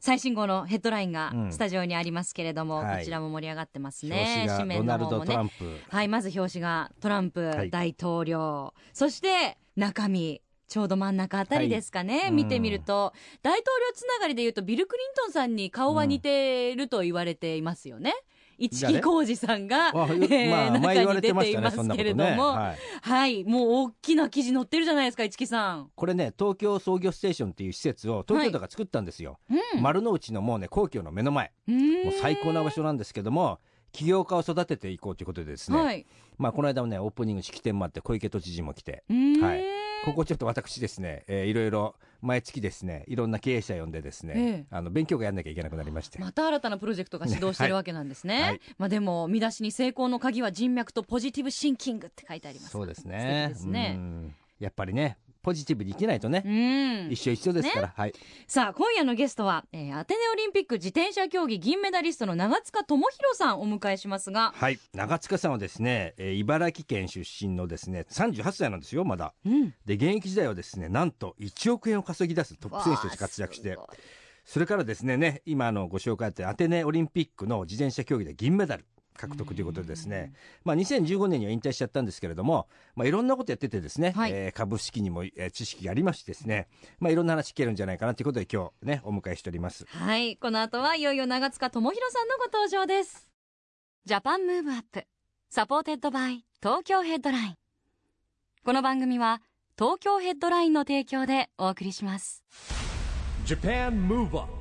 最新号のヘッドラインがうん。スタジオにありますけれども、はい。こちらも盛り上がってます表ね。紙面の方もね。はい、まず表紙がトランプはい。大統領、そして中身、ちょうど真ん中あたりですかね、はい。見てみると、大統領つながりで言うと、ビル・クリントンさんに顔は似てると言われていますよね。一木浩二さんが、あえー中に出ていますけれども、そんなことね。はい。はい、もう大きな記事載ってるじゃないですか、市木さん。これね東京創業ステーションっていう施設を東京都が作ったんですよ、うん。丸の内のもうね皇居の目の前。うん。もう最高な場所なんですけども起業家を育てていこうということでですね、はい。まあこの間もねオープニング式典もあって小池都知事も来て。うん。はいここちょっと私ですね、えーいろいろ毎月ですねいろんな経営者呼んでですね、ええ。あの勉強会やんなきゃいけなくなりまして、また新たなプロジェクトが始動してるわけなんですね。はい。まあでも見出しに成功の鍵は人脈とポジティブシンキングって書いてあります。そうですね。ですね。うん。やっぱりねポジティブに生きないとね、うん。一。緒一緒ですから、はい。さあ今夜のゲストは、えーアテネオリンピック自転車競技銀メダリストの長塚智弘さんをお迎えしますが、はい。長塚さんはですね、えー茨城県出身のですね38歳なんですよまだ。うん、で現役時代はですねなんと1億円を稼ぎ出すトップ選手として活躍して。それからですねね今あのご紹介あったアテネオリンピックの自転車競技で銀メダル獲得ということでですね、まあ、2015年には引退しちゃったんですけれども、まあ、いろんなことやっててですね、はい。えー株式にも、えー知識がありましてですね、まあ、いろんな話聞けるんじゃないかなということで今日ねお迎えしております。はい。この後はいよいよ長塚智広さんのご登場です。 JAPAN MOVE UP SUPPORTED BY 東京ヘッドラインこの番組は東京ヘッドラインの提供でお送りします。JAPAN MOVE UP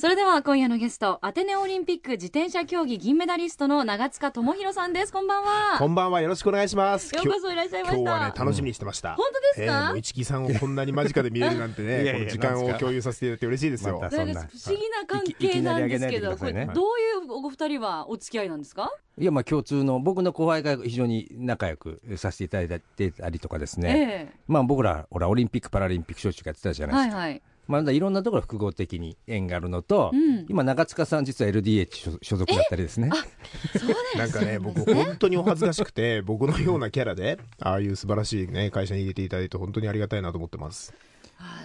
それでは今夜のゲストアテネオリンピック自転車競技銀メダリストの長塚智弘さんです。こんばんは。こんばんは。よろしくお願いします。ようこそいらっしゃいました。今日はね楽しみにしてました。本当ですか？えー一木さんをこんなに間近で見れるなんてね、いやいやこの時間を共有させていただいて嬉しいですよ。またな。んか不思議な関係なんですけど、ねれどういうお二人はお付き合いなんですか？いやまあ共通の僕の後輩が非常に仲良くさせていただいてたりとかですね、えまあ僕らほらオリンピック・パラリンピック招集やってたじゃえないですか、はいはい。まあいろんなところ複合的に縁があるのと、うん今長塚さん実は LDH 所所属だったりですね。なんかね、僕本当にお恥ずかしくて、僕のようなキャラで、ああいう素晴らしいね、会社に入れていただいて本当にありがたいなと思ってます。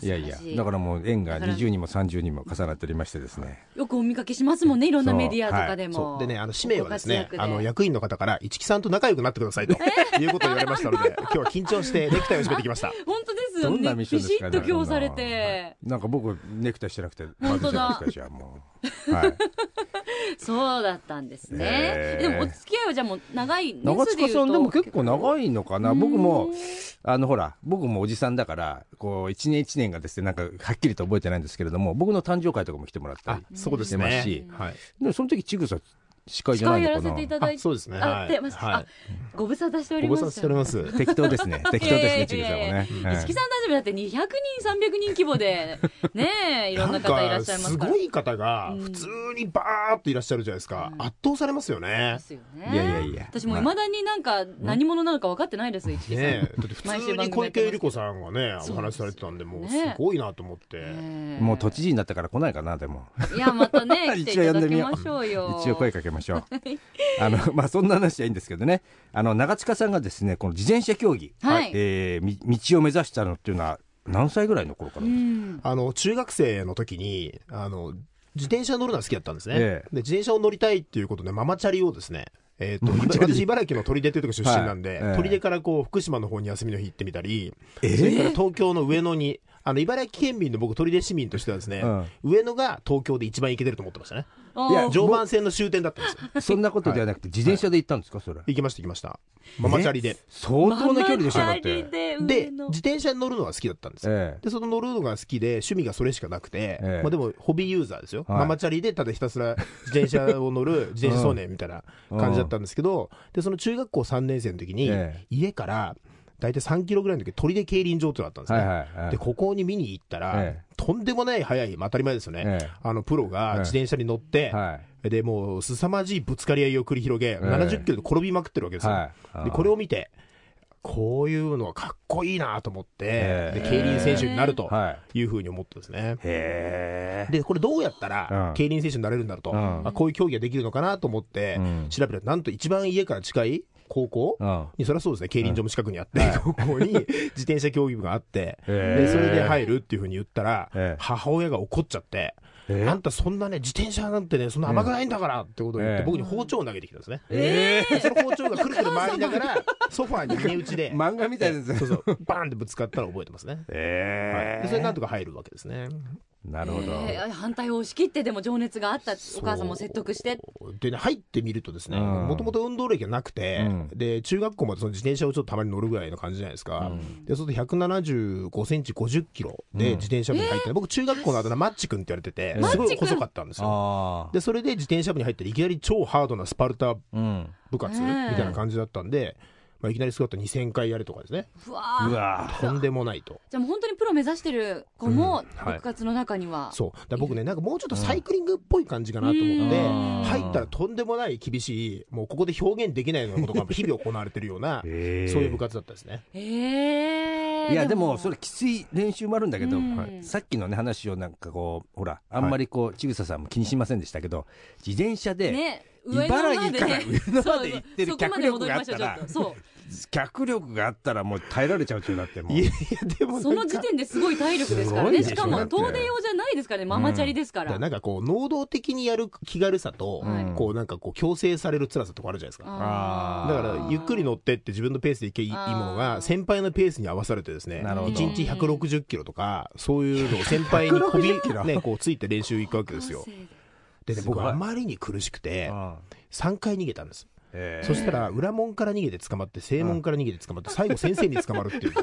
いやいやだからもう縁が20人も30人も重なっておりましてですねよくお見かけしますもんね、いろんなメディアとかでも。そう。でね、あの、使命はですねあの、役員の方から、一木さんと仲良くなってくださいと、いうことを言われましたので、今日は緊張してネクタイを締めてきました。本当よね。どんなミッションですかねビシッと今日されて。なんか僕ネクタイしてなくて本当だじゃもうはい そうだったんですね。ええでもお付き合いはじゃあもう長い年長塚さんでも結構長いのかな？うん僕もあのほら僕もおじさんだからこう一年一年がですねなんかはっきりと覚えてないんですけれども僕の誕生会とかも来てもらったあり、そうですしてますねし。はい。でその時ちぐさ司会じ司ゃないのかな？会やらせていただいて、あそうですね。あはい。出ましたあご無沙汰しておりご無ます。沙汰しております。適当ですね。適当ですねちぐさもね。一木はい。さん大丈夫？だって200人300人規模でねえ いろんな方いらっしゃいますから。なんかすごい方がうん。普通にバーっといらっしゃるじゃないですか、うん。圧倒されますよでねすよね。いやいやいや。私もいまだになんか何者なのか分かってないです一木さん、ねえだって普通に小池百合子さんがねお話しされてたんでもうす。ねごいなと思って、ええ。もう都知事になったから来ないかなでも。いやまたね来てい一応呼ただきんでみよう。ましょうよ。一応声かけましょう。あの まあそんな話はいいんですけどね。あの長塚さんがですねこの自転車競技、はい。えーみ道を目指したのっていうのは何歳ぐらいの頃からうですか、ん。あの中学生の時にあの自転車乗るのが好きだったんですね、ええ。で自転車を乗りたいっていうことでママチャリをですねえー、と私、茨城の取手というとこ出身なんで、はい。ええ取手からこう福島の方に休みの日行ってみたり、えそれから東京の上野に、あの茨城県民の僕、取手市民としてはですね、うん。上野が東京で一番行けてると思ってましたね、いや常磐線の終点だったんですよ。そんなことではなくて自転車で行ったんですかそれ？行きました、行きました。ママチャリで。相当な距離でしょだって。で自転車に乗るのが好きだったんですで、その乗るのが好きで、趣味がそれしかなくて、ええ。まあでも、ホビーユーザーですよ。はい。ママチャリでただひたすら自転車を乗る 自転車少年みたいな感じだったんですけど、で、その中学校3年生の時に、ええ。家から、大体3キロぐらいの時、砦競輪場ってのがあったんですね。はいはいはいで、ここに見に行ったら、えとんでもない速い、まあ当たり前ですよね。ええ。あの、プロが自転車に乗って、はい。で、もう、凄まじいぶつかり合いを繰り広げ、え70キロで転びまくってるわけですよ。はい。で、これを見て、こういうのはかっこいいなと思って、ええ。で、競輪選手になるとはい。いうふうに思ってですね。で、これどうやったらうん。競輪選手になれるんだろうと、うん。あこういう競技ができるのかなと思ってうん。調べたら、なんと一番家から近い高校？うん。に、そりゃそうですね、競輪場も近くにあって、高校に 自転車競技部があって、へで、それで入るっていうふうに言ったらええ、母親が怒っちゃって、えあんたそんなね、自転車なんてね、そんな甘くないんだからってことを言って、ええ僕に包丁を投げてきたんですね。えでその包丁がくるくる回りながら、ソファーに値打ちで、漫画みたいですねそうそう、バーンってぶつかったら覚えてますね。はい。えでそれでなんとか入るわけですね。なるほど。えー反対を押し切ってでも情熱があった。お母さんも説得して。でね、入ってみるとですね、うん。もともと運動歴がなくて、うん。で、中学校までその自転車をちょっとたまに乗るぐらいの感じじゃないですか。うん。で、それで175センチ50キロでうん。自転車部に入って、僕中学校のあだ名マッチ君って言われてて、すごい細かったんですよ。あで、それで自転車部に入っていきなり超ハードなスパルタ部活みたいな感じだったんで、まあ、いきなりスクワット2000回やれとかですね。うわとんでもないと。じゃあもう本当にプロ目指してる子もうんはい。部活の中には、そう。だから僕ね、なんかもうちょっとサイクリングっぽい感じかなと思って、うん。入ったらとんでもない厳しい、もうここで表現できないようなことが日々行われてるような、へえそういう部活だったですね。えー、いやでもそれきつい練習もあるんだけど、うん。はい。さっきのね話をなんかこうほらあんまりこう、ちぐささんも気にしませんでしたけど自転車で、ね茨城から上野まで行ってる脚力があったらそこまで戻りましょうちょっとそう脚力があったらもう耐えられちゃうっちゅうだってもう。いやいや、でもその時点ですごい体力ですからね。しかも遠出用じゃないですからね。ママチャリですか。ら。らなんかこう、能動的にやる気軽さと、はい。こうなんかこう、強制される辛さとかあるじゃないですか。だから、ゆっくり乗ってって自分のペースで行けいいものが、先輩のペースに合わされてですね、なるほど。1日160キロとか、そういうのを 先輩にこび160キロ。ね、こうついて練習行くわけですよ。で。ね、僕あまりに苦しくて、あ3回逃げたんです。ええそしたら、裏門から逃げて捕まって、正門から逃げて捕まって、最後先生に捕まるっていうね。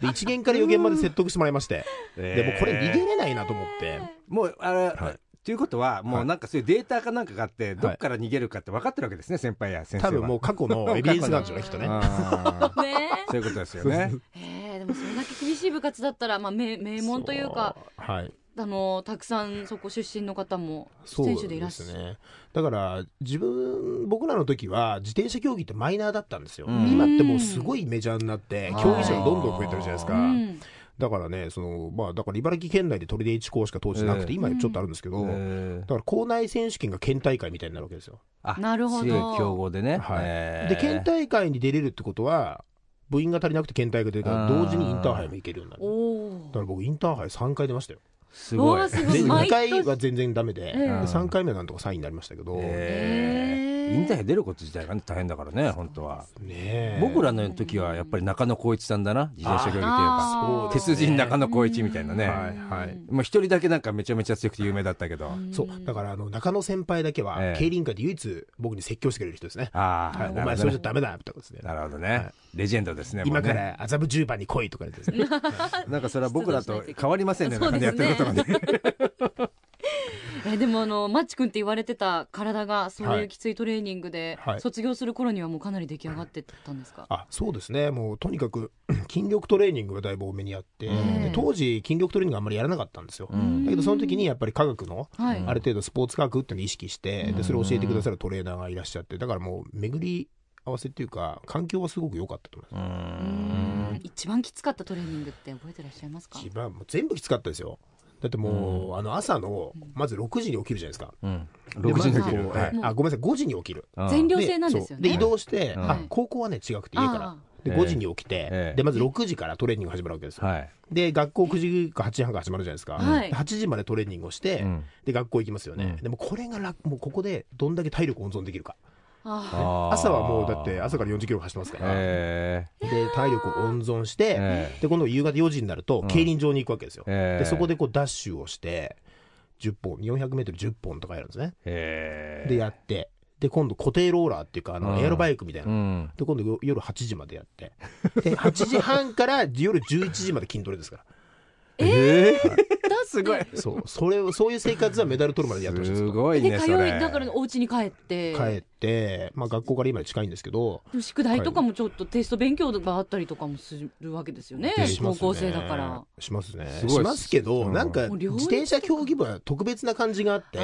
で、一限から四限まで説得してもらいまして。でもこれ逃げれないなと思って。もうあれ、はいということはもうなんかそういうデータかなんかがあって、いどっから逃げるかって分かってるわけですね先輩や先生は多分もう過去の エビデンスがあるんでしょうね、きっとね。そういうことですよねえ。えーでもそれだけ厳しい部活だったら、まあ、名名門というか、はい。あのたくさんそこ出身の方もそう選手でいらっしゃる。ですね。だから、自分、僕らの時は、自転車競技ってマイナーだったんですよ。うん今ってもうすごいメジャーになって、競技者がどんどん増えてるじゃないですか。うんだからね、その、まあ、だから茨城県内で砦1校しか当時なくて、ええ今ちょっとあるんですけど、えだから校内選手権が県大会みたいになるわけですよ。あなるほど強豪でね、はい。えーで、県大会に出れるってことは、部員が足りなくて県大会出るから、同時にインターハイも行けるようになる。おだから僕、インターハイ3回出ましたよ。すごい。わあすごい。で、2毎年。回は全然ダメで、ええ。で3回目はなんとか3位になりましたけど、インター。ハイ出ること自体がね大変だからね本当は。ねえ。僕らの時はやっぱり中野浩一さんだな自転車競技といえば鉄人中野浩一みたいなね、はいはい。もう一人だけなんかめちゃめちゃ強くて有名だったけど、そう。だから、あの、中野先輩だけはええ、競輪界で唯一僕に説教してくれる人ですね。ああ、はい、お前それじゃダメだとかですね。なるほどね、レジェンドですね今から麻布十番に来いとかですね。なんかそれは僕らと変わりませんねそうなんかねやってることがね。えでもあのマッチ君って言われてた体がそうはい。いうきついトレーニングで、はい。卒業する頃にはもうかなり出来上がってたんですか、あそうですね、もうとにかく 筋力トレーニングがだいぶ多めにあって、うん。で当時、筋力トレーニングあんまりやらなかったんですよ。ん。だけど、その時にやっぱり科学の、はい。ある程度スポーツ科学っていうのを意識して、でそれを教えてくださるトレーナーがいらっしゃって、だからもう巡り合わせっていうか、環境はすごく良かったと思います。うん。一番きつかったトレーニングって覚えてらっしゃいますか？一番もう全部きつかったですよ。だってもう、あの朝の、まず6時に起きるじゃないですか。うん。で6時に起きる、あ、ごめんなさい、5時に起きる。うん。全寮制なんですよね。で、移動して、うん。あ、高校はね、違くて家から。あ。で、ええ。5時に起きて、ええ。で、まず6時からトレーニングが始まるわけですよ。はい。で、学校9時か8時半から始まるじゃないですか。はい。で8時までトレーニングをして、うん。で、学校行きますよね。うん。でもこれが楽、もうここでどんだけ体力温存できるか。朝はもうだって朝から40キロ走ってますから。えで、体力を温存して、ええで、今度夕方4時になると、競輪場に行くわけですよ。ええで、そこでこうダッシュをして、10本、400メートル10本とかやるんですね。えで、やって、で、今度固定ローラーっていうか、あの、うんエアロバイクみたいなう。んで、今度よ夜8時までやって。で、8時半から夜11時まで筋トレですから。ええだすごい。そう、それを、そういう生活はメダル取るまでやってましたすよ。でごいねそれ。通いだからお家に帰って。帰って、まあ学校から今近いんですけど、宿題とかもちょっとテスト勉強があったりとかもするわけですよね。ね。高校生だから。しますね。しますけど、うん。なんか、自転車競技部は特別な感じがあって、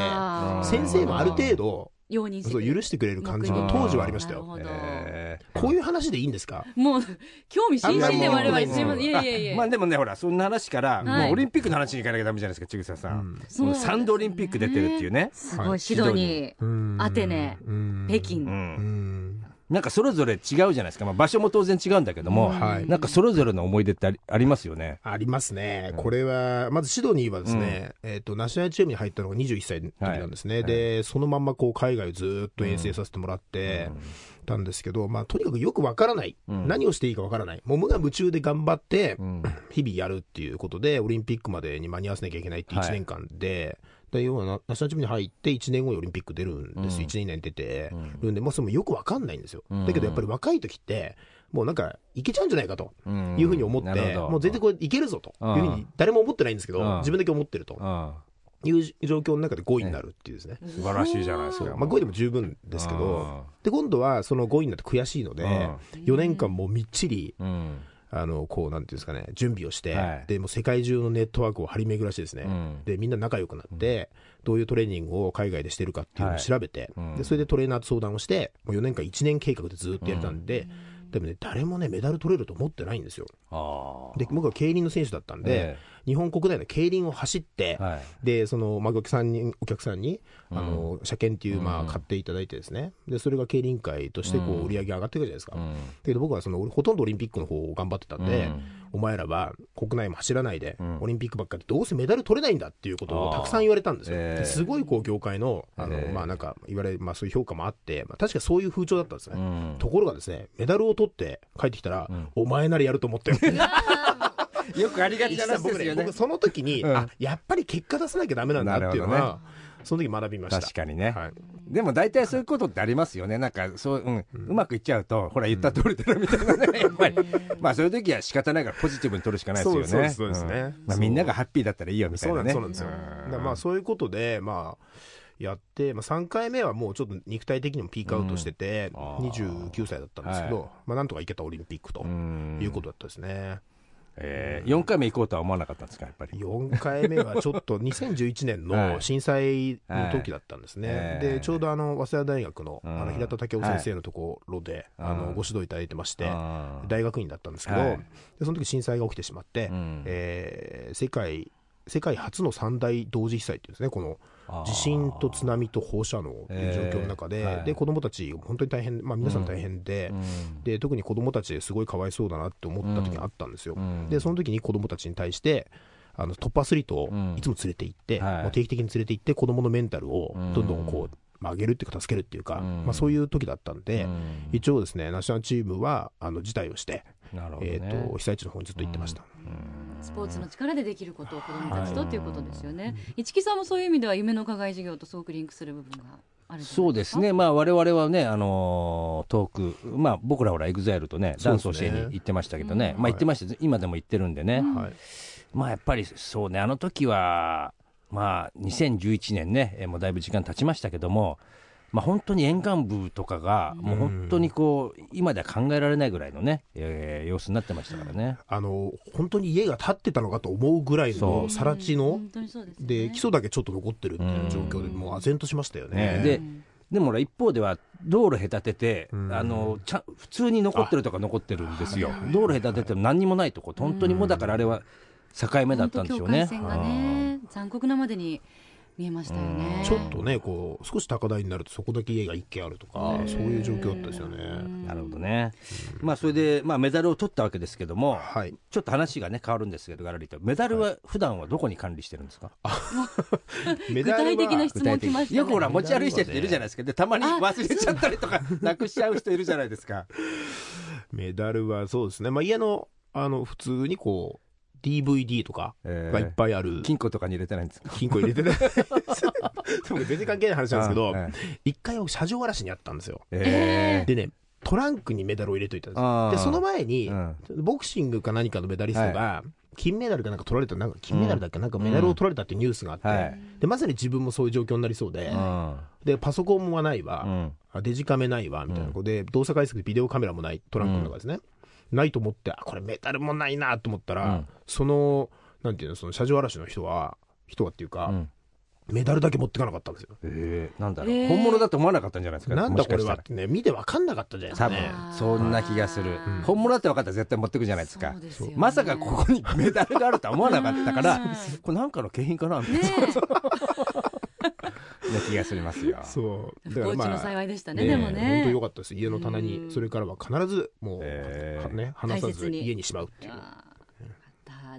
先生もある程度、容認してそう許してくれる感じのうん当時はありましたよ。なるほど。えこういう話でいいんですか？もう興味津々で我々すいませんいやいやいやまあでもねほらそんな話から、はい。もうオリンピックの話に行かなきゃダメじゃないですか千草さん、うん。そうもう3度オリンピック出てるっていうね、すごいはいシドニーアテネ北京なんかそれぞれ違うじゃないですか、まあ、場所も当然違うんだけども、はい。なんかそれぞれの思い出ってありますよね。ありますね。これは、まずシドニーはですね、えっ、と、ナショナルチームに入ったのが21歳の時なんですね。はい。で、そのまんまこう海外をずっと遠征させてもらってたんですけど、まあとにかくよくわからない、うん。何をしていいかわからない。もう無我夢中で頑張ってう、ん。日々やるっていうことで、オリンピックまでに間に合わせなきゃいけないっていう1年間で、で要はナナショナルチームに入って1年後にオリンピック出るんですよ、うん。1、2年出て。うん。るんで、もうそれもよくわかんないんですよ。うん。だけどやっぱり若い時って、もうなんか、いけちゃうんじゃないかと。うん。いうふうに思って、もう全然これいけるぞというふうに誰も思ってないんですけど、うん。自分だけ思ってるとうん。いう状況の中で5位になるっていうですね。素晴らしいじゃないですか。まあ、5位でも十分ですけど、で今度はその5位になって悔しいので、4年間もうみっちり、あのこうなんていうんですかね、準備をして、はい。でもう世界中のネットワークを張り巡らしてですね、うん。でみんな仲良くなって、どういうトレーニングを海外でしてるかっていうのを調べて、はいうん。でそれでトレーナーと相談をして、もう4年間、1年計画でずっとやってたんで、でもね、誰もね、メダル取れると思ってないんですよ。で僕は競輪の選手だったんで、え日本国内の競輪を走って、はい。でその、まあ、お客さんにお客さんに、あの車検っていう、まあ、買っていただいてですね。でそれが競輪会としてこうん。う売り上げ上がっていくじゃないですか、うん。だけど僕はそのほとんどオリンピックの方を頑張ってたんで、うん。お前らは国内も走らないで、うん。オリンピックばっかりどうせメダル取れないんだっていうことをたくさん言われたんですよ、えーですごいこう業界のあの、えーまあ、なんか言われ、まあ、そういう評価もあって、まあ、確かそういう風潮だったんですね、うん。ところがですねメダルを取って帰ってきたら、ん。お前ならやると思ってる よくありがちな話ですよね。僕その時に、うん。あやっぱり結果出さなきゃダメなんだっていうのは、その時学びました。確かにね、はい、でも大体そういうことってありますよね。なんかそう、うん。うまくいっちゃうとほら言った通りだなみたいなね。やっぱり。まあそういう時は仕方ないからポジティブに取るしかないですよね。そうですね。ん。まあ、みんながハッピーだったらいいよみたいなね。そうなんですよ、まあそういうことでまあやって、まあ、3回目はもうちょっと肉体的にもピークアウトしてて、うん。あー。29歳だったんですけど、はいまあ、なんとかいけたオリンピックとうんいうことだったですね、えー、4回目行こうとは思わなかったんですかやっぱり。4回目はちょっと 2011年の震災の時だったんですね、はい。でちょうどあの早稲田大学のあうん。の平田武夫先生のところで、はい。うん。あのご指導いただいてまして、大学院だったんですけど、はい。でその時震災が起きてしまって、うん。えー世界世界初の三大同時被災っていうんですねこの地震と津波と放射能という状況の中で、えー。はい。で子どもたち本当に大変、まあ、皆さん大変で,、うん。で特に子どもたちすごいかわいそうだなって思った時があったんですよ、うん。でその時に子どもたちに対してあのトップアスリートをいつも連れて行って、う定期的に連れて行って子どものメンタルをうんどんどんこう、まあ、上げるっていうか助けるっていうか、うん。まあ、そういう時だったんで、うん。一応ですねナショナルチームはあの辞退をして、なるほどね。えー、と被災地の方にずっと行ってました、スポーツの力でできることを子どもたちとっていうことですよね。一木さんもそういう意味では夢の課外授業とすごくリンクする部分があるそうですね、まあ、我々はね、あのートーク、まあ、僕らほら、 EXILE とね、ダンスを教えに行ってましたけどね、うん。まあ、行ってました、今でも行ってるんでね、はい。まあ、やっぱりそうね、あの時は、まあ、2011年ね、えーもうだいぶ時間経ちましたけども、まあ、本当に沿岸部とかが、もう本当にこう、今では考えられないぐらいのね、えー様子になってましたからね。あの本当に家が建ってたのかと思うぐらいの更地ので基礎だけちょっと残ってるっていう状況でもう唖然としましたよね。ねででもほら一方では道路隔てて、うん。あのちゃん普通に残ってるとか残ってるんですよ、道路隔てても何にもないとこ、本当にもうだからあれは境目だったんでしょうね。ね残酷なまでに見えましたよね。ちょっとねこう少し高台になるとそこだけ家が一軒あるとかそういう状況だったですよね。なるほどね、まあ、それで、まあ、メダルを取ったわけですけども、はい。ちょっと話がね変わるんですけど、ガラリと、メダルは普段はどこに管理してるんですか、メ具体的な質問来ましたね。よくほら、持ち歩いてる人いるじゃないですか、でたまにあ忘れちゃったりとか、なくしちゃう人いるじゃないですか。メダルはそうですね。まあ家のあの普通にこう DVD とかえーがいっぱいある。金庫とかに入れてないんですか？金庫入れてね でも全然関係ない話なんですけどうんえ一回僕車上荒らしにあったんですよ。えでねトランクにメダルを入れといたんですよ。でその前に、うん。ボクシングか何かのメダリストが、金メダルかなんか取られた、なんか金メダルだっけ、なんかメダルを取られたっていうニュースがあって、はい。でまさに自分もそういう状況になりそうで、うん。でパソコンもないわ、うん。あデジカメないわみたいな。ことで、動作解析でビデオカメラもないトランクの中ですね、ないと思ってあこれメダルもないなと思ったら、うん。そのなんていうのその車上荒らしの人は人はっていうか、うん。メダルだけ持ってかなかったんですよ。えー。なんだろう、えー。本物だと思わなかったんじゃないですかなんだこれはってね見て分かんなかったじゃないです多分。かねそんな気がする、うん。本物だって分かったら絶対持ってくじゃないですか。すよね。まさかここにメダルがあるとは思わなかったから うんこれなんかの景品かなみたいねな気がしますよ。そう。え不幸中の幸いでしたねねでもね。本当良かったです。家の棚うん。にそれからは必ずもう、えー。はね離さず家にしまうっていう。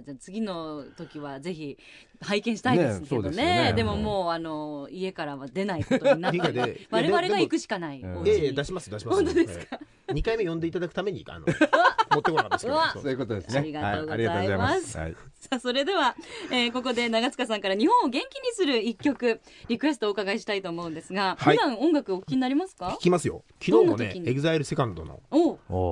じゃあ次の時はぜひ拝見したいですけどね。ねね。でももうあの家からは出ないことになって 我々が行くしかない。うん。お家にいやいや出します出します。本当ですか、2回目呼んでいただくためにあの 持ってこなかったですけど。そう。いうことですね。ありがとうございます。はありがとうございさあそれでは、えーここで長塚さんから日本を元気にする一曲リクエストをお伺いしたいと思うんですが、はい。普段音楽お聴きになりますか？聞きますよ。昨日もね EXILE SECOND の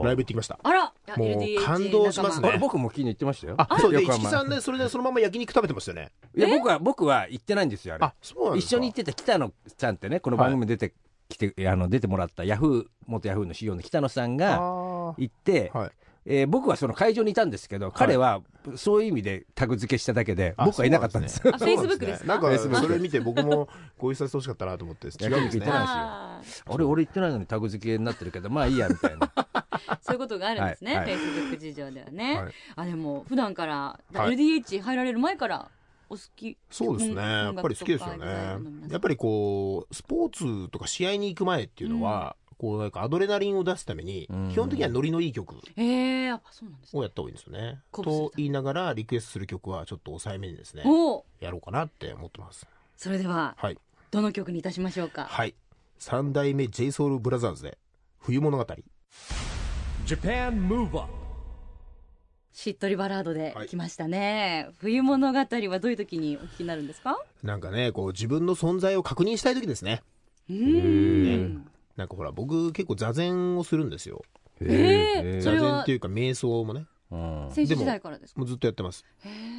ライブ行ってきました。あらもう感動しますね。僕も昨日言ってましたよ。あそうで市木さんねそれでそのまま焼肉食べてましたよね。いや僕は僕は行ってないんですよあれ。あそうなんですか。一緒に行ってた北野さんってねこの番組に出てきて、あの出てもらったヤフー元ヤフーの CEO の北野さんあがー。行って、はい。えー僕はその会場にいたんですけど、彼はそういう意味でタグ付けしただけであ僕はいなかったんです。そうあなんですね。Facebook ですか？なんかそれ見て僕もご一緒させてほしかったなと思って違うんですね。ないあれ俺行ってないのにタグ付けになってるけどまあいいやみたいな。そういうことがあるんですね、はい。はい。Facebook 事情ではね、はい。あでも普段から、はい。LDH 入られる前からお好きそうですね。やっぱり好きですよね。やっぱりこうスポーツとか試合に行く前っていうのは、こうなんかアドレナリンを出すために、うん。基本的にはノリのいい曲えー、やっぱそうなんですね。をやった方がいいんですよね。鼓舞すると言いながらリクエストする曲はちょっと抑えめにですねやろうかなって思ってます。それでははい。どの曲にいたしましょうか？はい。三代目 j s o u l b r o t h e r で冬物語。Japan Move Up しっとりバラードではい。来ましたね、冬物語はどういう時にお聞きになるんですか？なんかねこう自分の存在を確認したい時ですね。うーんなんかほら僕結構座禅をするんですよ。えーそ座禅っていうか瞑想もね。うん選手時代からですか？もうずっとやってます。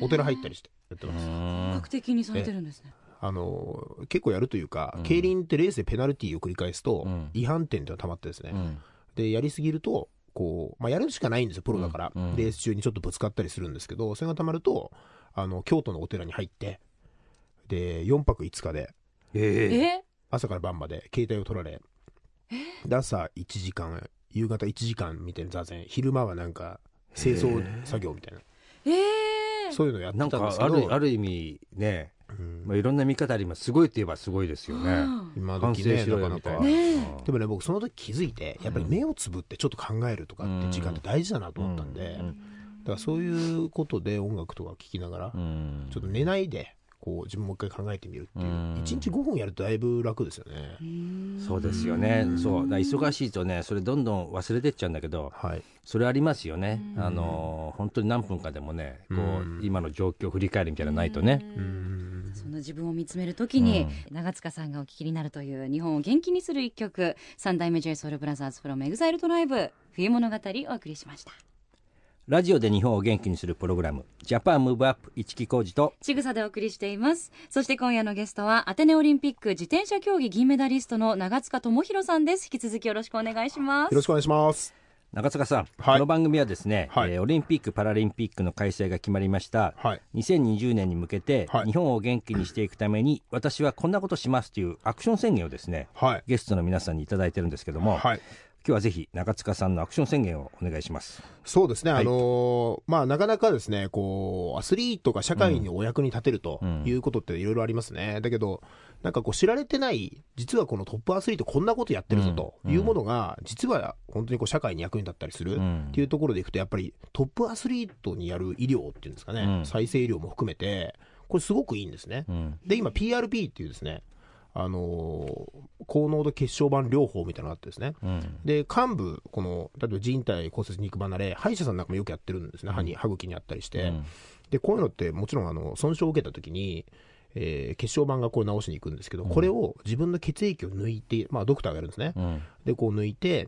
お寺入ったりしてやってます。本格的にされてるんですね。あの結構やるというか、競輪ってレースでペナルティーを繰り返すと、うん。違反点ってのが溜まってですね、うん。でやりすぎるとこう、まあ、やるしかないんですよプロだから、うんうんレース中にちょっとぶつかったりするんですけどそれが溜まるとあの京都のお寺に入ってで4泊5日でええ。え朝から晩まで携帯を取られで朝1時間夕方1時間みたいな座禅昼間はなんか清掃作業みたいな、えー、そういうのやってなんかたんですけどあるある意味ね、うんまあ、いろんな見方あります。すごいといえばすごいですよね。今時ねなかなかよみたいな、ねでもね僕その時気づいてやっぱり目をつぶってちょっと考えるとかって時間って大事だなと思ったんで、うん。だからそういうことで音楽とか聴きながら、うん。ちょっと寝ないでこう自分もう一回考えてみるっていう、うん。1日5分やるとだいぶ楽ですよね、そうですよね。そう。忙しいとねそれどんどん忘れてっちゃうんだけどはい。それありますよね、あの本当に何分かでもねこう、うん。今の状況を振り返るみたいなのないとね、うんその自分を見つめるときに、長塚さんがお聞きになるという日本を元気にする一曲三代目 j s o u l b r o t h e r s from EXILE トライブ冬物語お送りしました。ラジオで日本を元気にするプログラム「ジャパンムーブアップ一木工事とちぐさでお送りしています。そして今夜のゲストはアテネオリンピック自転車競技銀メダリストの長塚智博さんです。引き続きよろしくお願いします。よろしくお願いします長塚さん、はい。この番組はですね、はい。えーオリンピック・パラリンピックの開催が決まりました、はい。2020年に向けて、はい。日本を元気にしていくために私はこんなことしますというアクション宣言をですねはい。ゲストの皆さんにいただいてるんですけども、はい今日はぜひ長塚さんのアクション宣言をお願いします。そうですね、はい。あのーまあ、なかなかですね、こう、アスリートが社会にお役に立てるとうん。いうことっていろいろありますね。だけど、なんかこう知られてない、実はこのトップアスリートこんなことやってるぞというものが、実は本当にこう社会に役に立ったりするうん。っていうところでいくと、やっぱりトップアスリートにやる医療っていうんですかね、うん。再生医療も含めて、これすごくいいんですね。うん。で、今 PRP っていうですね、あのー高濃度血小板療法みたいなのがあってですね、うん。で、幹部、この、例えば人体骨折肉離れ、歯医者さんなんかもよくやってるんですね、歯に、歯茎にあったりして。うん。で、こういうのって、もちろん、あの、損傷を受けた時に、えー血小板がこう直しに行くんですけど、これを自分の血液を抜いて、まあ、ドクターがやるんですね。うん。で、こう抜いて、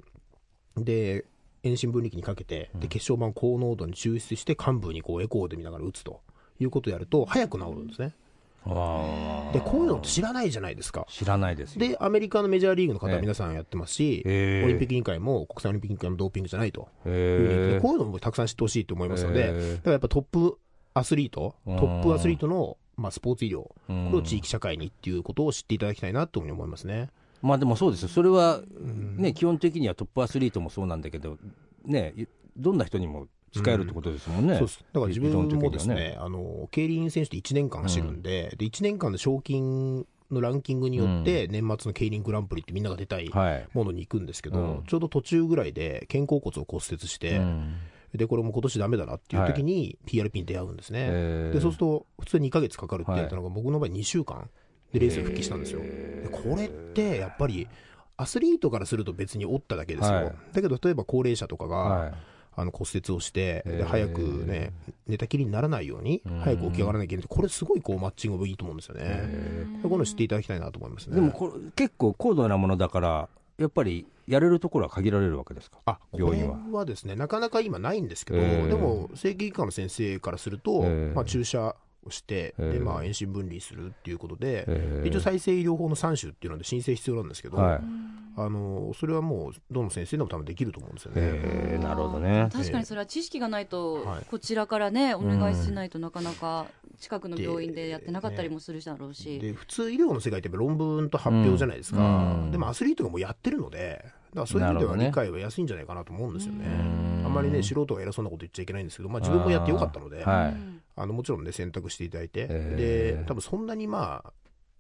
で、遠心分離機にかけて、で血小板を高濃度に抽出して患部にこうエコーで見ながら打つということをやると早く治るんですね。あでこういうのって知らないじゃないですか。ー知らないですよ。でアメリカのメジャーリーグの方は皆さんやってますし、ええ。オリンピック委員会も国際オリンピック委員会もドーピングじゃないと。え。こういうのもたくさん知ってほしいと思いますので、ええ。だからやっぱトップアスリート、トップアスリートの、まあ、スポーツ医療、うん。これを地域社会にっていうことを知っていただきたいなというふうに思いますね。まあでもそうですよ、それは、ね、基本的にはトップアスリートもそうなんだけど、ね、どんな人にも使えるってことですもんね。そうです。だから自分もですね、あの競輪選手って1年間走るんで、で1年間で賞金のランキングによって、年末の競輪グランプリってみんなが出たいはい。ものに行くんですけど、うん。ちょうど途中ぐらいで肩甲骨を骨折して、うん。でこれも今年ダメだなっていう時に PRP に出会うんですね。でそうすると、普通2ヶ月かかるって言ったのが、僕の場合2週間でレースに復帰したんですよ。でこれってやっぱり、アスリートからすると別に折っただけですよ。はい。だけど、例えば高齢者とかが、はいあの骨折をして、で早くね、寝たきりにならないように、早く起き上がらなきゃいけない。これすごいこうマッチングがいいと思うんですよね。でこういうの知っていただきたいなと思いますね。でもこれ、結構高度なものだから、やっぱりやれるところは限られるわけですか、あこれ病院は。はですね、なかなか今ないんですけど、えー。でも、整形外科の先生からすると、えー。まあ、注射をして、えー。でまあ、遠心分離するっていうことで、えー。一応、再生医療法の3種っていうので申請必要なんですけど、はい。あのそれはもう、どの先生でも多分できると思うんですよね。えー。なるほどね。確かにそれは知識がないと、はい。こちらからねお願いしないとなかなか近くの病院でやってなかったりもするだろうし、で普通、医療の世界ってやっぱ論文と発表じゃないですか、うん。でもアスリートがもうやってるので、だからそういう意味では理解は安いんじゃないかなと思うんですよね。うん。あんまりね、素人が偉そうなこと言っちゃいけないんですけど、まあ、自分もやってよかったので、はい。あのもちろんね、選択していただいて、えー。で多分そんなにまあ、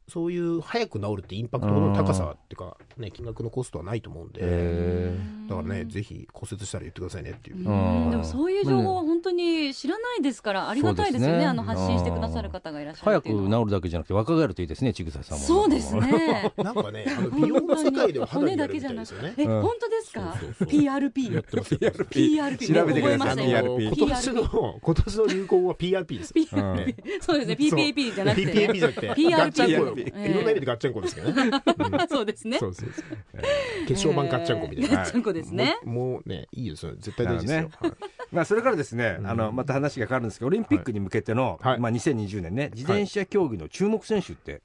そういう早く治るってインパクトの高さっていうか、ね、金額のコストはないと思うんで、えだからね、ぜひ骨折したら言ってくださいねっていう。んでもそういう情報は本当に知らないですから、ありがたいですよね、ねあの発信してくださる方がいらっしゃる早くっていうのは治るだけじゃなくて、若返るといいですね、ちぐささんも。そうです。ね。なんかね、あの美容の世界では肌にやるみたいですよね。え、うん本当ですか ?PRP。やって PRP。調べてください PRP 今年の、今年の流行語は PRP です。PRP。そうですね、PPAP じゃなくて、ね。PPAP じゃなくて、PRP いろんな意味でガッチャンコですけどね。そうですね。そうそうそう。決勝版ガッチャンコみたいな。ガッチャンコですね。もうね、いいですよ。絶対大事ですよ。はいまあ、それからですね、あのまた話が変わるんですけど、オリンピックに向けての、はいまあ、2020年ね、自転車競技の注目選手って、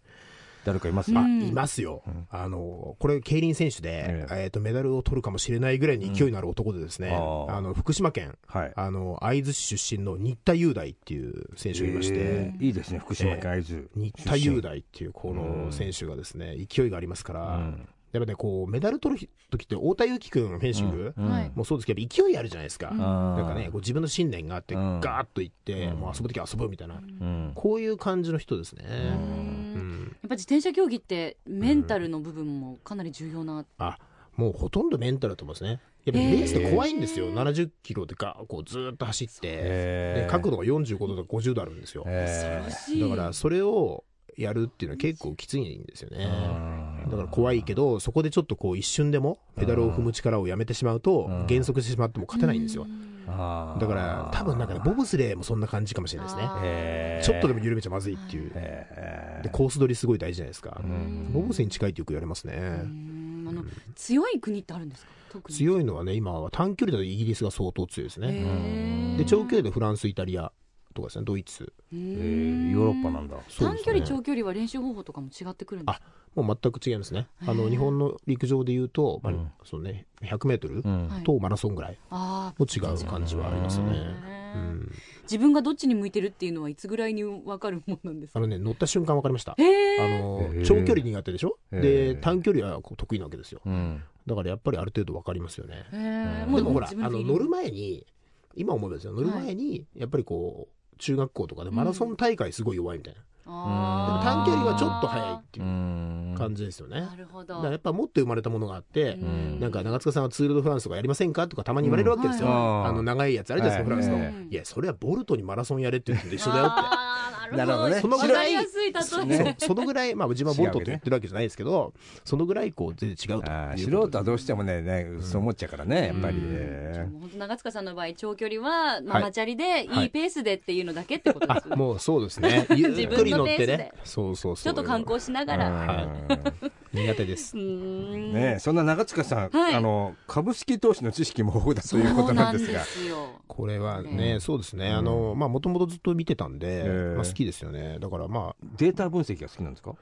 誰かいますか、あ、いますよ。あの、これ、競輪選手で、ええ。えっと、メダルを取るかもしれないぐらいに勢いのある男でですね、うん。あの、福島県、はい。あの、会津市出身の新田雄大っていう選手がいまして、えーいいですね、福島県会津。新田雄大っていうこの選手がですね、勢いがありますから、ん。やっぱね、こう、メダル取る時って、太田祐樹君、フェンシング。もうそうですけど、勢いあるじゃないですか。あーなんかね、こう自分の信念があって、うん。ガーッといって、うん。もう遊ぶ時は遊ぶみたいな、うん。こういう感じの人ですね。っぱ自転車競技ってメンタルの部分もかなり重要な。あもうほとんどメンタルだと思いますね。やっぱりレースって怖いんですよ、70キロでガーこうずーっと走って、へーで角度が45度とか50度あるんですよ。えーだからそれをやるっていうのは結構きついんですよね。うんだから怖いけど、そこでちょっとこう一瞬でもペダルを踏む力をやめてしまうとうん、減速してしまっても勝てないんですよ。だから多分なんかね、ボブスレーもそんな感じかもしれないですね。ちょっとでも緩めちゃまずいっていう。へで、コース取りすごい大事じゃないですか。んボブスに近いってよく言われますね。うんあの強い国ってあるんですか？強いのはね、今は短距離だとイギリスが相当強いですね。で、長距離でフランス、イタリアとかですね、ドイツ。えー。ヨーロッパなんだ。短距離、そうですね。長距離は練習方法とかも違ってくるんですかもう全く違いますね。あの、日本の陸上で言うと、まあうん。そうね、100メートルうん。はいとマラソンぐらいあも違う感じはありますね。あ、うん。自分がどっちに向いてるっていうのはいつぐらいに分かるもんなんですか？あのね、乗った瞬間分かりました。あの長距離苦手でしょ、で短距離はこう得意なわけですよ。うん。だからやっぱりある程度分かりますよね、でもほらあの乗る前に今思えばですよ。乗る前にやっぱりこう中学校とかでマラソン大会すごい弱いみたいな、でも短距離はちょっと速いっていううん。感じですよね、なるほど。だからやっぱ持って生まれたものがあって、うん。なんか長塚さんはツール・ド・フランスとかやりませんかとかたまに言われるわけですよ、うん。はいあの長いやつあるじゃないですか、はいフランスの、はいいやそれはボルトにマラソンやれって言うのと一緒だよってなるほどね。そのぐらいいそのぐらい、まあ、自分はボルトって言ってるわけじゃないですけど、そのぐらいこう全然違うと素人はどうしてもねねそう思っちゃうからねやっぱりうん。ね本当長塚さんの場合長距離はマはい。マチャリでいいペースでっていうのだけってことですもうそうですね、ゆっくり乗って自分のペースねで、そうそうそう、ちょっと観光しながらうん苦手です。ねえそんな長塚さん、はい。あの株式投資の知識も豊富だということなんですが。すよ。これはね、うそうですね。あの、まあ、もともとずっと見てたんで、ええ。まあ、好きですよね。だからまあ、データ分析が好きなんですか？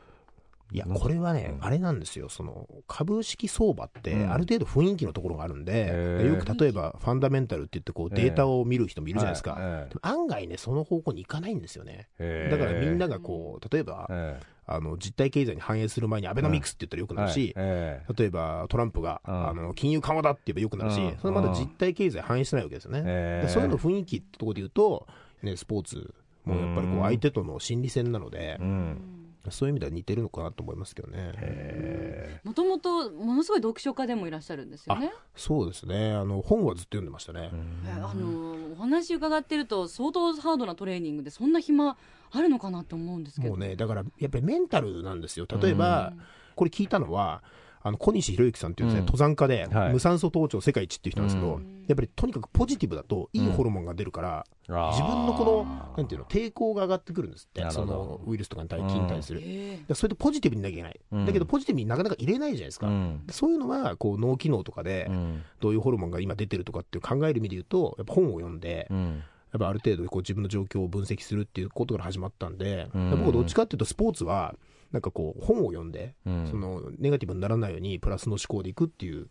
いや、これはね、うん。あれなんですよ。その、株式相場って、うん。ある程度雰囲気のところがあるんで、よく例えば、ファンダメンタルって言って、こう、ええデータを見る人もいるじゃないですか。案外ね、その方向に行かないんですよね。えだからみんながこう、例えば、えあの、実体経済に反映する前にアベノミクスって言ったらよくえなるし、ええ例えばトランプが、うん。あの金融緩和だって言えばよくなるし、うん。それまだ実体経済反映してないわけですよね。そういうの雰囲気ってところで言うと、ね、スポーツもやっぱりこううん。相手との心理戦なのでう、んそういう意味では似てるのかなと思いますけどね。えもともとものすごい読書家でもいらっしゃるんですよね。そうですね。あの本はずっと読んでましたね。えあのお話伺ってると相当ハードなトレーニングでそんな暇あるのかなって思うんですけど。もうね、だからやっぱりメンタルなんですよ。例えば、これ聞いたのは、あの小西博之さんっていうですね、うん。登山家で、はい。無酸素登頂世界一っていう人なんですけど、うやっぱりとにかくポジティブだといいホルモンが出るから、自分のこの、なんていうの、抵抗が上がってくるんですってそのウイルスとかに対菌に対する。それでポジティブになきゃいけない。うん。だけどポジティブになかなか入れないじゃないですか。うん。そういうのは、こう、脳機能とかでう、ん。どういうホルモンが今出てるとかっていう考える意味で言うと、やっぱ本を読んで、うん。やっぱある程度こう自分の状況を分析するっていうことから始まったんで、うん。僕はどっちかっていうとスポーツは、なんかこう本を読んで、うん。そのネガティブにならないようにプラスの思考でいくっていう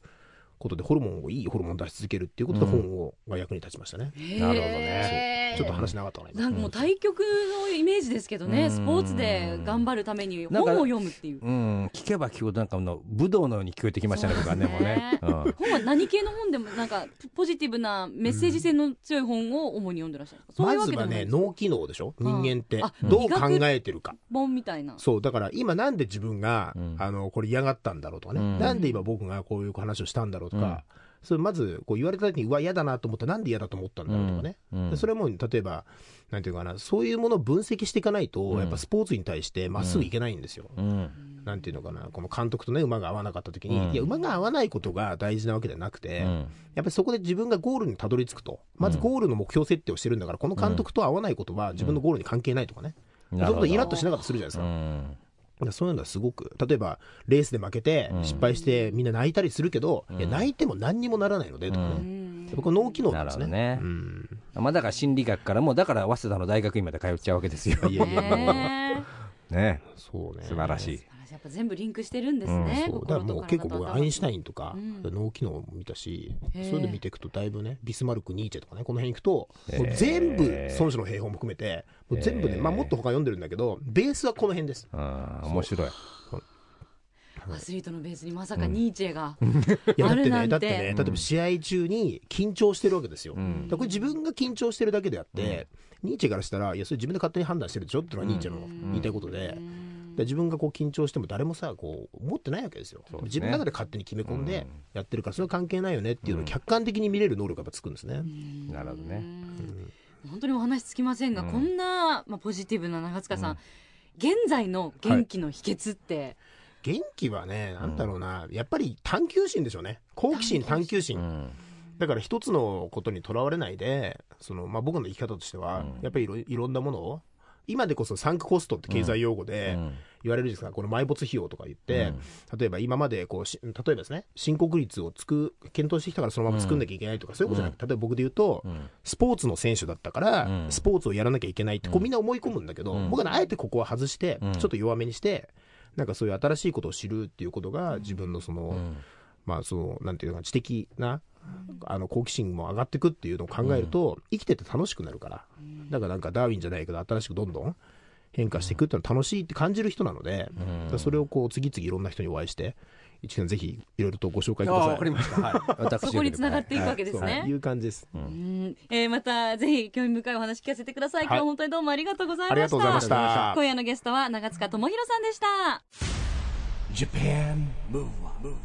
ことでホルモンをいいホルモンを出し続けるっていうことでうん。本を、が役に立ちましたね。ー。なるほどへーちょっと話長かったかなんかもう対局のイメージですけどね、うん。スポーツで頑張るために本を読むっていう。うん、聞けば聞くほどなんかあの武道のように聞こえてきましたね、僕はね、もうね。うん。本は何系の本でもなんかポジティブなメッセージ性の強い本を主に読んでらっしゃるんですか？そういうわまずはね、脳機能でしょ？人間って。あ。どう考えてるか。本みたいな。そう、だから今なんで自分が、うん。あの、これ嫌がったんだろうとかね、うん。なんで今僕がこういう話をしたんだろうとか、それまずこう言われた時に、うわ、嫌だなと思ったらなんで嫌だと思ったんだろうとかね。うん。でそれも、例えば、なんていうかな、そういうものを分析していかないと、うん。やっぱスポーツに対してまっすぐいけないんですよ。うん。なんていうのかな、この監督とね、馬が合わなかった時に、うん。いや、馬が合わないことが大事なわけではなくて、うん。やっぱりそこで自分がゴールにたどり着くと、まずゴールの目標設定をしてるんだから、この監督と合わないことは自分のゴールに関係ないとかね。そういうことイラッとしなかったりするじゃないですか。そういうのはすごく、例えば、レースで負けてうん、失敗して、みんな泣いたりするけど、うんいや泣いても何にもならないので、とかうね。うんやっぱ脳機能なんですね。なるほうん。まあだから心理学からもだから早稲田の大学院まで通っちゃうわけですよ。いやいや、も う、ねねそうね。素晴らしい。えやっぱ全部リンクしてるんですね。そう。だからもう結構僕、アインシュタインとか、うん。脳機能も見たし、そういうの見ていくと、だいぶね、ビスマルク、ニーチェとかね、この辺行くと、もう全部、孫子の兵法も含めて、もう全部ね、まあもっと他読んでるんだけど、ベースはこの辺です。うん面白い。アスリートのベースにまさかニーチェが。いや、だってね、あるなんて。だってね、例えば試合中に緊張してるわけですよ。うん。だからこれ自分が緊張してるだけであって、ニーチェからしたら、いや、それ自分で勝手に判断してるでしょっていうのがニーチェの言いたいことで、で自分がこう緊張しても誰もさ、こう、思ってないわけですよ。ね。自分の中で勝手に決め込んでうん。やってるから、それは関係ないよねっていうのを客観的に見れる能力がやっぱつくんですね。なるほどね。本当にお話つきませんが、うん。こんな、まあ、ポジティブな長塚さん、現在の元気の秘訣って、元気はね、なんだろうな、やっぱり探求心でしょうね。好奇心、探求心。うん。だから一つのことにとらわれないで、そのまあ、僕の生き方としては、うん。やっぱりいろいろんなものを、今でこそサンクコストって経済用語でうん言われるんですが、この埋没費用とか言って、例えば今までこうし、例えばですね、申告率をつく、検討してきたからそのまま作んなきゃいけないとか、そういうことじゃなくて、例えば僕で言うと、うん。スポーツの選手だったから、うん。スポーツをやらなきゃいけないって、こうみんな思い込むんだけど、うん。僕はねあえてここは外して、うん。ちょっと弱めにして、なんかそういう新しいことを知るっていうことが、自分のその、うん。まあ、その、なんていうのか、知的な、あの、好奇心も上がっていくっていうのを考えると、生きてて楽しくなるから。だからなんかダーウィンじゃないけど、新しくどんどん変化していくっていうのは楽しいって感じる人なので、それをこう、次々いろんな人にお会いして、一年ぜひ、いろいろとご紹介ください。あわかりました。はい。私そこに繋がっていくわけですね。そういう感じです。うんえーまたぜひ興味深いお話聞かせてください。今日は本当にどうもありがとうございました。ありがとうございました今夜のゲストは長塚智博さんでした。Japan Move Up,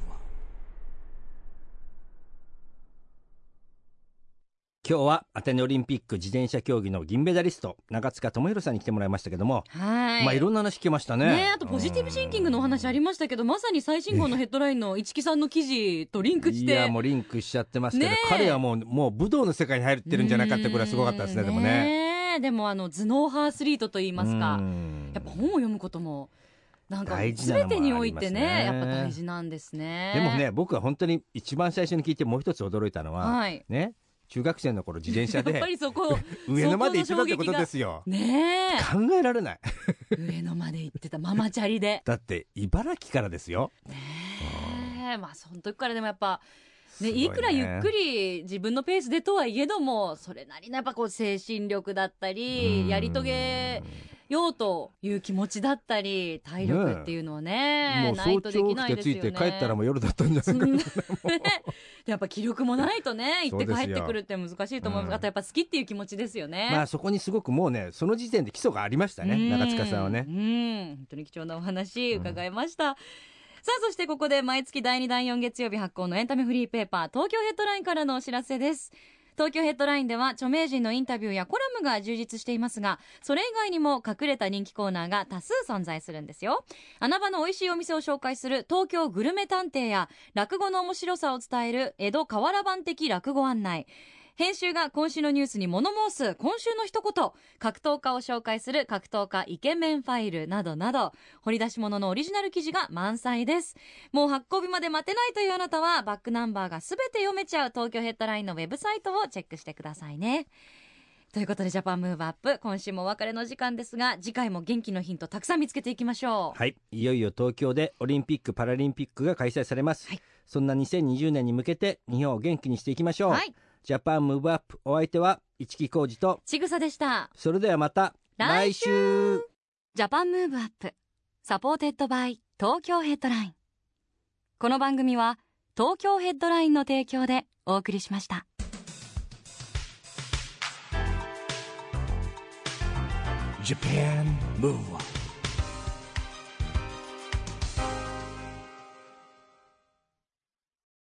今日はアテネオリンピック自転車競技の銀メダリスト長塚智弘さんに来てもらいましたけども、はい。まあいろんな話聞けましたね。ねあとポジティブシンキングのお話ありましたけど、まさに最新号のヘッドラインの市木さんの記事とリンクして。いやもうリンクしちゃってますけど、ねえ彼はもうもう武道の世界に入ってるんじゃないかってこれはすごかったですねうんでもね。ねでもあの頭脳派アスリートといいますかう、んやっぱ本を読むこともなんか全てにおいてありねやっぱ大事なんですねでもね僕は本当に一番最初に聞いてもう一つ驚いたのは、はいね中学生の頃自転車やっでぱりそこ 上野まで行ってたってことですよ。ねえ。考えられない。上野まで行ってた。ママチャリで。だって茨城からですよ。ねえ。まあその時からでもやっぱね、いくらゆっくり自分のペースでとはいえどもそれなりのやっぱこう精神力だったうりん。やり遂げようという気持ちだったり体力っていうのはねもうないとで早朝起きないですよね。きてついて帰ったらもう夜だったんじゃないかう。んなやっぱ気力もないとね 行って帰ってくるって難しいと思います、うん。あとやっぱ好きっていう気持ちですよね。まあそこにすごくもうねその時点で基礎がありましたねうん。中塚さんはね。うん。本当に貴重なお話伺いました、さあそしてここで毎月第2第4月曜日発行のエンタメフリーペーパー東京ヘッドラインからのお知らせです東京ヘッドラインでは著名人のインタビューやコラムが充実していますがそれ以外にも隠れた人気コーナーが多数存在するんですよ。穴場の美味しいお店を紹介する東京グルメ探偵や落語の面白さを伝える江戸河原版的落語案内。編集が今週のニュースに物申す今週の一言格闘家を紹介する格闘家イケメンファイルなどなど掘り出し物のオリジナル記事が満載です。もう発行日まで待てないというあなたはバックナンバーがすべて読めちゃう東京ヘッドラインのウェブサイトをチェックしてくださいね。ということでジャパンムーブアップ今週もお別れの時間ですが次回も元気のヒントたくさん見つけていきましょう。はいいよいよ東京でオリンピック・パラリンピックが開催されます、はい。そんな2020年に向けて日本を元気にしていきましょう、はいジャパンムーブアップお相手は一木広治と。ちぐさでした。それではまた来週。来週。 JAPAN MOVE UP SUPPORTED BY 東京ヘッドライン。この番組は東京ヘッドラインの提供でお送りしました。Japan Move Up